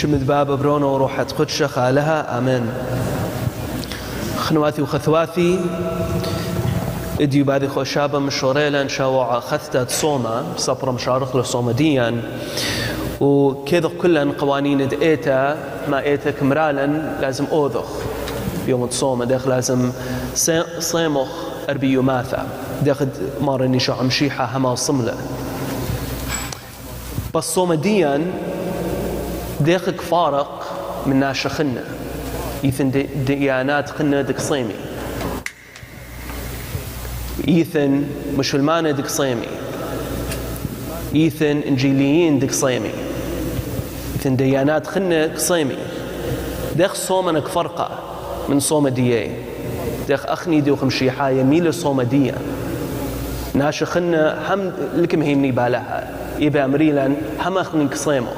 شمد باب برونو وروحة قدشة خالها آمين. خنواثي وخثواثي. اديو بعد خوشابة مشوريلا شاوع خثتة صومة صبر مشارخ له صومديا وكذا كلن قوانين دقيتا ما ايتا كمرالا لازم اوذخ. يوم تصوم داخل لازم صيمخ اربي يوماثا داخل مارني شو عمشيحة هما صملة. بس صومديا داخل فارق من ناشا خنة. يثن ديانات خنة دك صيمي. يثن مسلمان دك صيمي. يثن إنجيليين دك صيمي. يثن ديانات خنة صيمي. داخ صومنك فرقة من صوم ديي داخ أخني دي وخمشي حاية ميل صوم ديا ناشا خنة هم لكم هيني بالها يبقى مريلا هم أخني كصيمخ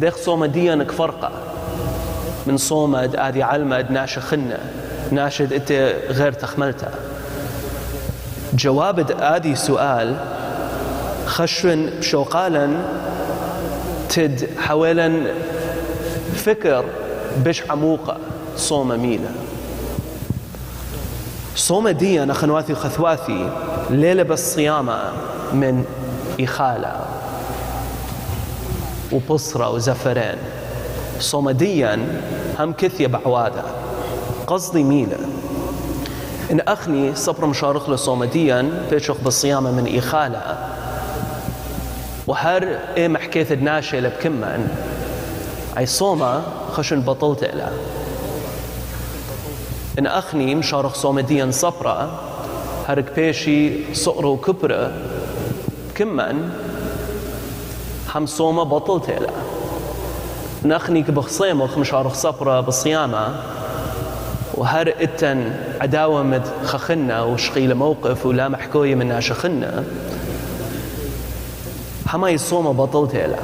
داخ صوم ديا فرقة. من صومد آدي علمد خنة. ناشد إنت غير تخملتها. جواب آدي سؤال خشن بشوقالا تد حوالا فكر بش عموقة صوم ميلة. صوم دي أنا خنواثي وخثواثي ليلة بالصيامة من إخالة. وبصرة وزفرين صومديا هم كثية بعوادة. قصدي ميلة إن أخني صبر مشارخ له صومديا بيشخ بالصيامة من إخالة وهر إيه محكيت الناشئ بكمن أي صومة خشن بطلت إلى إن أخني مشارخ صومديا صبرة هرك بيشي صقر وكبرة. كمن هم صومة بطلت إلى إن أخني كبخصيمخ مشارخ صبرة بالصيامة وهر إتن عداوة مد خخنا وشقيل موقف ولا محكوية من شخنا هما يصوم بطلت إلى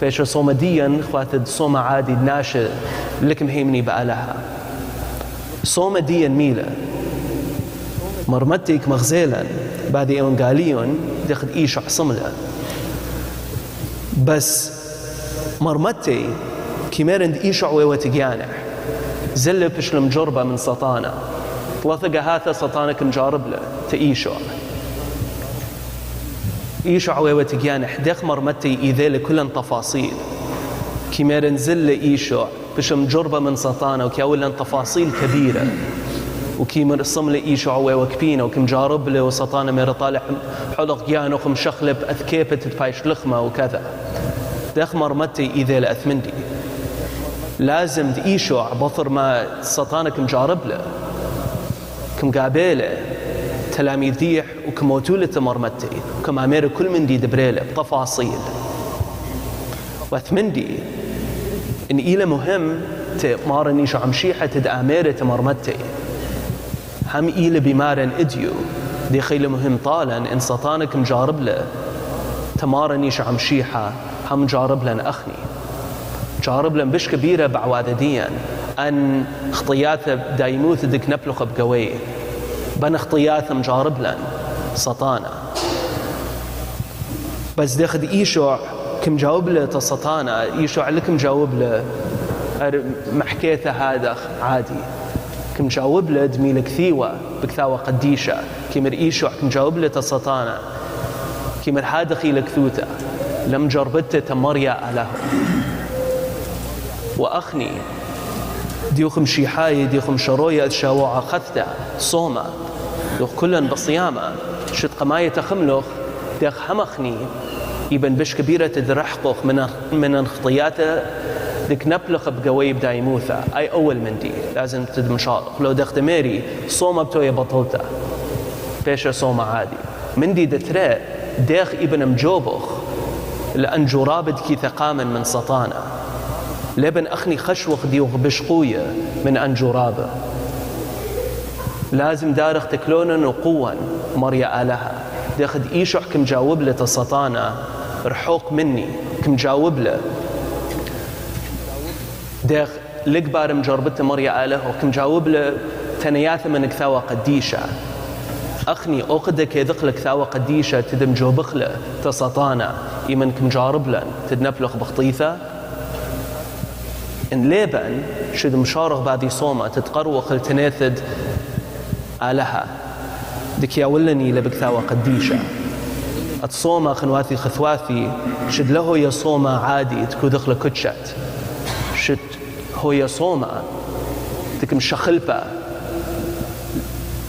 فيش صوم ديا خواتد صوم عادي ناشئ لكم هيمني بقالها صوم ديا ميلة. مرمتك مغزيلا بعد يوم قاليون بس مرمتي كيميرند إيش عويوة تجانح زل بشل مجربة من سطانة. وثق هذا سطانك مجارب له. تإيشو إيشو عويوة تجيان حدخ مرمتي إذا لكل تفاصيل. كما نزل إيشو بش مجربة من سطانة. وكاولا تفاصيل كبيرة. وكيما رسم لي إيشو عويوة كبينة وكم جارب له وسطانة مير طالع حلق جيان وخم شخلب أثكيبة تتفايش لخمة وكذا. دخ مرمتي إذا لأثمندي لازم تيشو بطر ما سطانك مجارب له كم قابيله تلاميذيح وكموتولة مرمتي وكم أمير كل من دي دبريله بتفاصيل. وثمندي إن إلى مهم تمارني شو عمشيحة تد أميرة مرمتي هم إلى بمارن إديو. دي خيل مهم طالا إن سطانك مجارب له. تمارني شو عمشيحة هم جارب لن أخني. جارب لن بش كبيرة بعوادديا أن خطيات دايموث دك نبلخ بقوي. بن خطيات مجارب لن سطانا. بس دخد إيشوع كم جاوب له تسطانا إيشوع لكم جاوب له. محكيته هذا عادي. كم جاوب له دميل كثيوة بكثاوة قديشة. كمر إيشوع كم جاوب له تسطانا كمر حادخي لكثوته لم جربته تمريا له وأخني. ديوخم شيحاي ديوخم شروية شاوعة خثة صومة. دوخ كلن بصيامة. شد قماية تخملخ ديخ همخني. يبن بش كبيرة تدرحقخ من من خطياته ديك نبلخ بقوي بدا يموثا أي أول من دي. لازم تدم شارق لو دخت ميري صومة بتوي بطلتا. بيش صومة عادي. من دي دتري ديخ ابن مجوبخ. لأن جرابد كي ثقاما من سطانا. لبن أخني خشوخ دي بشقوية من أن جرابة. لازم دارخ تكلونا وقوا مريا آلها. داخد إيشوح كم جاوب له تسطانا رحوق مني كم جاوب له. داخ لقبار مجربت مريا آله وكم جاوب له تنياث من كثاوة قديشة. أخني أقدك يذق كثاوة قديشة تدم جوبخله تسطانا يمن كم جارب لن تدنبلخ بخطيثة. إن ليبن شد مشارغ بعد صومة تتقروق التناثد آلها. دك يا ولني لبكثاوة قديشة. الصومة خنواثي خثواثي شد له يا صومة عادي تكو دخل كتشت. شد صومة دك مشخلبة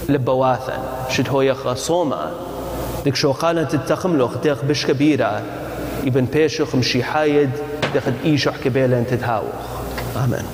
لبواثن شد هو يا صومة دك شو قالت التخملخ ديخ بش كبيرة. ابن بيشخ مشي حايد. دخل إيشح كبيلة تتهاوخ آمين.